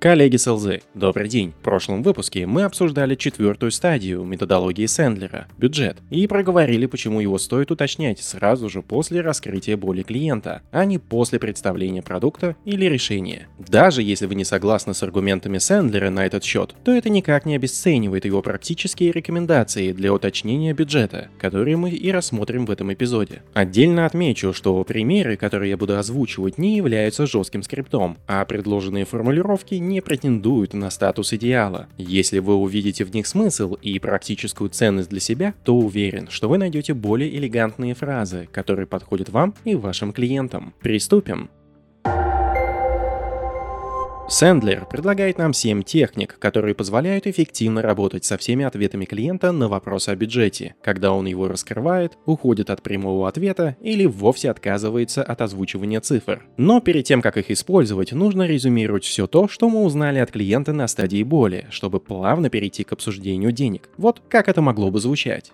Коллеги с ЛЗ, добрый день. В прошлом выпуске мы обсуждали четвертую стадию методологии Сэндлера – бюджет, и проговорили, почему его стоит уточнять сразу же после раскрытия боли клиента, а не после представления продукта или решения. Даже если вы не согласны с аргументами Сэндлера на этот счет, то это никак не обесценивает его практические рекомендации для уточнения бюджета, которые мы и рассмотрим в этом эпизоде. Отдельно отмечу, что примеры, которые я буду озвучивать, не являются жестким скриптом, а предложенные формулировки не претендуют на статус идеала. Если вы увидите в них смысл и практическую ценность для себя, то уверен, что вы найдете более элегантные фразы, которые подходят вам и вашим клиентам. Приступим! Сэндлер предлагает нам 7 техник, которые позволяют эффективно работать со всеми ответами клиента на вопрос о бюджете, когда он его раскрывает, уходит от прямого ответа или вовсе отказывается от озвучивания цифр. Но перед тем, как их использовать, нужно резюмировать все то, что мы узнали от клиента на стадии боли, чтобы плавно перейти к обсуждению денег. Вот как это могло бы звучать.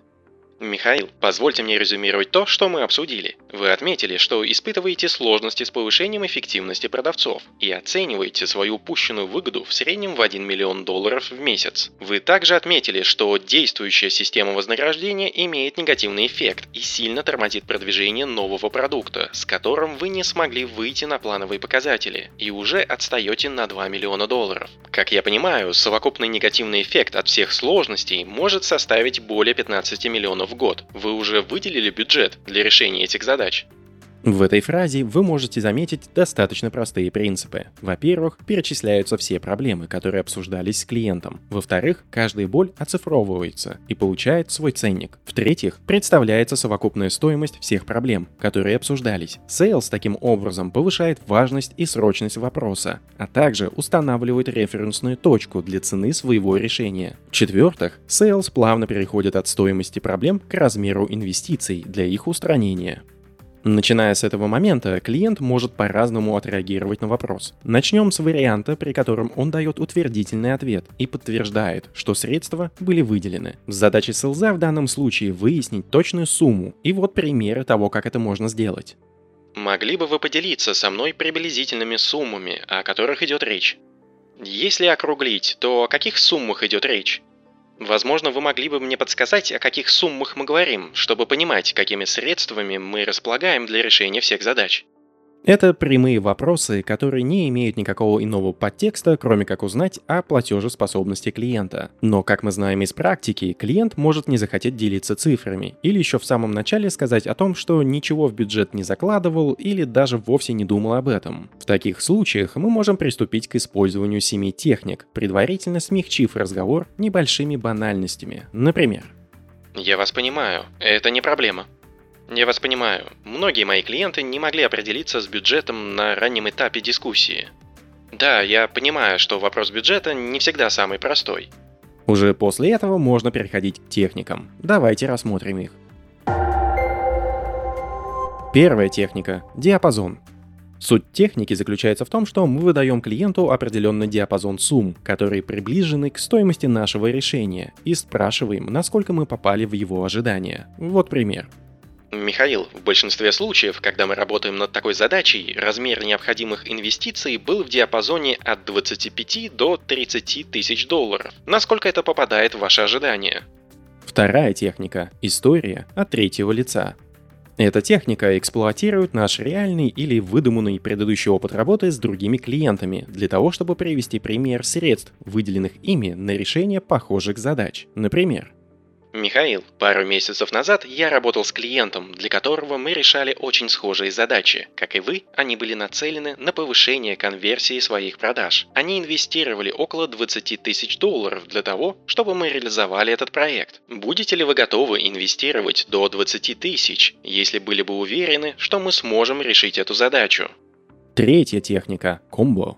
Михаил, позвольте мне резюмировать то, что мы обсудили. Вы отметили, что испытываете сложности с повышением эффективности продавцов и оцениваете свою упущенную выгоду в среднем в 1 миллион долларов в месяц. Вы также отметили, что действующая система вознаграждения имеет негативный эффект и сильно тормозит продвижение нового продукта, с которым вы не смогли выйти на плановые показатели и уже отстаете на 2 миллиона долларов. Как я понимаю, совокупный негативный эффект от всех сложностей может составить более 15 миллионов в год. Вы уже выделили бюджет для решения этих задач? В этой фразе вы можете заметить достаточно простые принципы. Во-первых, перечисляются все проблемы, которые обсуждались с клиентом. Во-вторых, каждая боль оцифровывается и получает свой ценник. В-третьих, представляется совокупная стоимость всех проблем, которые обсуждались. Sales таким образом повышает важность и срочность вопроса, а также устанавливает референсную точку для цены своего решения. В-четвертых, Sales плавно переходит от стоимости проблем к размеру инвестиций для их устранения. Начиная с этого момента, клиент может по-разному отреагировать на вопрос. Начнем с варианта, при котором он дает утвердительный ответ и подтверждает, что средства были выделены. Задача СЛЗ в данном случае выяснить точную сумму, и вот примеры того, как это можно сделать. Могли бы вы поделиться со мной приблизительными суммами, о которых идет речь? Если округлить, то о каких суммах идет речь? Возможно, вы могли бы мне подсказать, о каких суммах мы говорим, чтобы понимать, какими средствами мы располагаем для решения всех задач. Это прямые вопросы, которые не имеют никакого иного подтекста, кроме как узнать о платежеспособности клиента. Но, как мы знаем из практики, клиент может не захотеть делиться цифрами, или еще в самом начале сказать о том, что ничего в бюджет не закладывал или даже вовсе не думал об этом. В таких случаях мы можем приступить к использованию семи техник, предварительно смягчив разговор небольшими банальностями. Например, «Я вас понимаю, это не проблема», я вас понимаю. Многие мои клиенты не могли определиться с бюджетом на раннем этапе дискуссии. Да, я понимаю, что вопрос бюджета не всегда самый простой. Уже после этого можно переходить к техникам. Давайте рассмотрим их. Первая техника – диапазон. Суть техники заключается в том, что мы выдаем клиенту определенный диапазон сумм, которые приближены к стоимости нашего решения, и спрашиваем, насколько мы попали в его ожидания. Вот пример. Михаил, в большинстве случаев, когда мы работаем над такой задачей, размер необходимых инвестиций был в диапазоне от 25 до 30 тысяч долларов. Насколько это попадает в ваши ожидания? Вторая техника – история от третьего лица. Эта техника эксплуатирует наш реальный или выдуманный предыдущий опыт работы с другими клиентами для того, чтобы привести пример средств, выделенных ими на решение похожих задач. Например, Михаил, пару месяцев назад я работал с клиентом, для которого мы решали очень схожие задачи. Как и вы, они были нацелены на повышение конверсии своих продаж. Они инвестировали около 20 тысяч долларов для того, чтобы мы реализовали этот проект. Будете ли вы готовы инвестировать до 20 тысяч, если были бы уверены, что мы сможем решить эту задачу? Третья техника – комбо.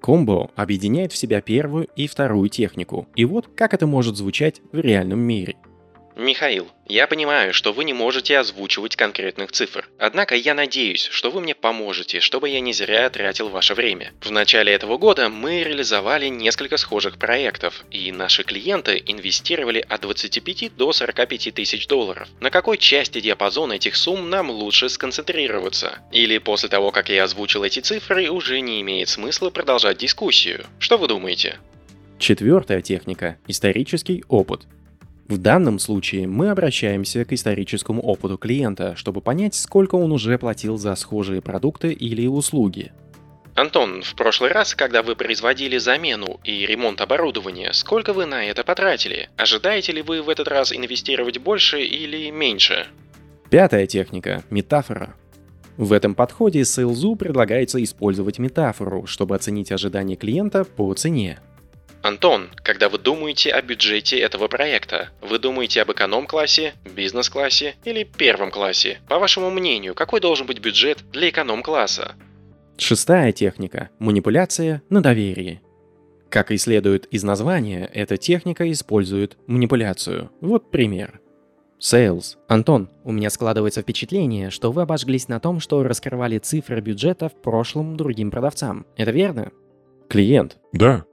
Комбо объединяет в себя первую и вторую технику. И вот как это может звучать в реальном мире – Михаил, я понимаю, что вы не можете озвучивать конкретных цифр. Однако я надеюсь, что вы мне поможете, чтобы я не зря тратил ваше время. В начале этого года мы реализовали несколько схожих проектов, и наши клиенты инвестировали от 25 до 45 тысяч долларов. На какой части диапазона этих сумм нам лучше сконцентрироваться? Или после того, как я озвучил эти цифры, уже не имеет смысла продолжать дискуссию? Что вы думаете? Четвертая техника – исторический опыт. В данном случае мы обращаемся к историческому опыту клиента, чтобы понять, сколько он уже платил за схожие продукты или услуги. Антон, в прошлый раз, когда вы производили замену и ремонт оборудования, сколько вы на это потратили? Ожидаете ли вы в этот раз инвестировать больше или меньше? Пятая техника – метафора. В этом подходе Сейлзу предлагается использовать метафору, чтобы оценить ожидания клиента по цене. Антон, когда вы думаете о бюджете этого проекта, вы думаете об эконом-классе, бизнес-классе или первом классе? По вашему мнению, какой должен быть бюджет для эконом-класса? Шестая техника – манипуляция на доверии. Как и следует из названия, эта техника использует манипуляцию. Вот пример. Sales. Антон, у меня складывается впечатление, что вы обожглись на том, что раскрывали цифры бюджета в прошлом другим продавцам. Это верно? Клиент. Да,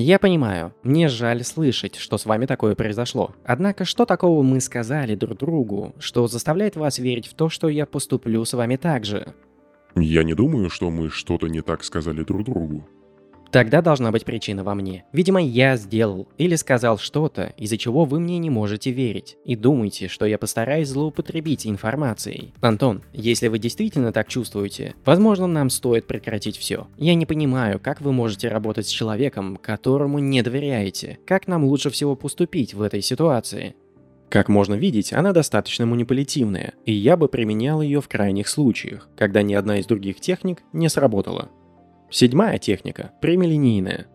Я понимаю, мне жаль слышать, что с вами такое произошло. Однако, что такого мы сказали друг другу, что заставляет вас верить в то, что я поступлю с вами так же? я не думаю, что мы что-то не так сказали друг другу. Тогда должна быть причина во мне. Видимо, я сделал или сказал что-то, из-за чего вы мне не можете верить. И думаете, что я постараюсь злоупотребить информацией. Антон, если вы действительно так чувствуете, возможно, нам стоит прекратить все. Я не понимаю, как вы можете работать с человеком, которому не доверяете. Как нам лучше всего поступить в этой ситуации? Как можно видеть, она достаточно манипулятивная, и я бы применял ее в крайних случаях, когда ни одна из других техник не сработала. Седьмая техника – прямолинейная.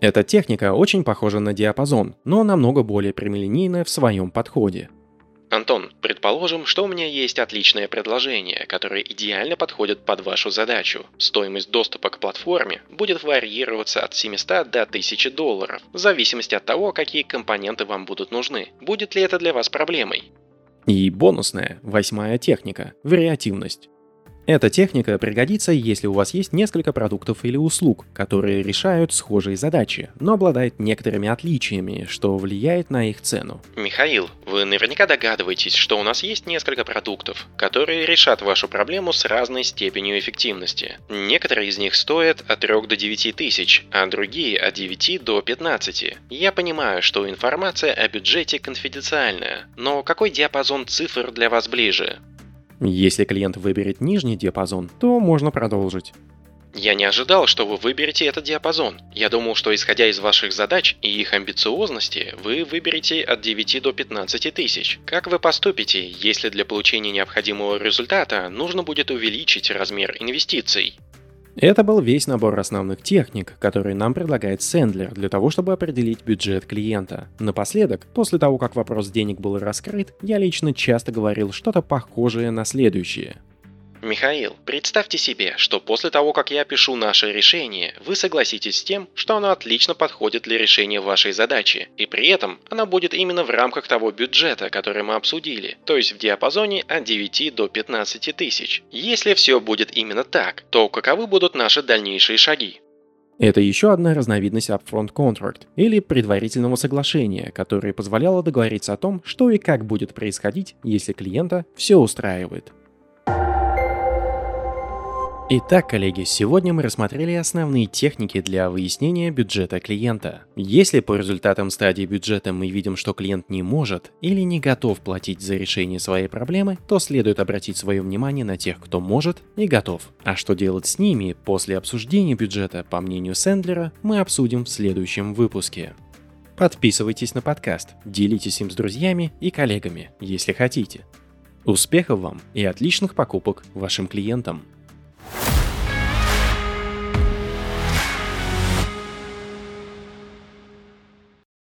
Эта техника очень похожа на диапазон, но намного более прямолинейная в своем подходе. Антон, предположим, что у меня есть отличное предложение, которое идеально подходит под вашу задачу. Стоимость доступа к платформе будет варьироваться от 700 до 1000 долларов, в зависимости от того, какие компоненты вам будут нужны. Будет ли это для вас проблемой? И бонусная, восьмая техника – вариативность. Эта техника пригодится, если у вас есть несколько продуктов или услуг, которые решают схожие задачи, но обладают некоторыми отличиями, что влияет на их цену. Михаил, вы наверняка догадываетесь, что у нас есть несколько продуктов, которые решат вашу проблему с разной степенью эффективности. Некоторые из них стоят от 3 до 9 тысяч, а другие от 9 до 15. Я понимаю, что информация о бюджете конфиденциальная, но какой диапазон цифр для вас ближе? Если клиент выберет нижний диапазон, то можно продолжить. Я не ожидал, что вы выберете этот диапазон. Я думал, что исходя из ваших задач и их амбициозности, вы выберете от 9 до 15 тысяч. Как вы поступите, если для получения необходимого результата нужно будет увеличить размер инвестиций? Это был весь набор основных техник, которые нам предлагает Сэндлер для того, чтобы определить бюджет клиента. Напоследок, после того, как вопрос денег был раскрыт, я лично часто говорил что-то похожее на следующее. Михаил, представьте себе, что после того, как я пишу наше решение, вы согласитесь с тем, что оно отлично подходит для решения вашей задачи, и при этом оно будет именно в рамках того бюджета, который мы обсудили, то есть в диапазоне от 9 до 15 тысяч. Если все будет именно так, то каковы будут наши дальнейшие шаги? Это еще одна разновидность Upfront Contract, или предварительного соглашения, которое позволяло договориться о том, что и как будет происходить, если клиента все устраивает. Итак, коллеги, сегодня мы рассмотрели основные техники для выяснения бюджета клиента. Если по результатам стадии бюджета мы видим, что клиент не может или не готов платить за решение своей проблемы, то следует обратить свое внимание на тех, кто может и готов. А что делать с ними после обсуждения бюджета, по мнению Сэндлера, мы обсудим в следующем выпуске. Подписывайтесь на подкаст, делитесь им с друзьями и коллегами, если хотите. Успехов вам и отличных покупок вашим клиентам!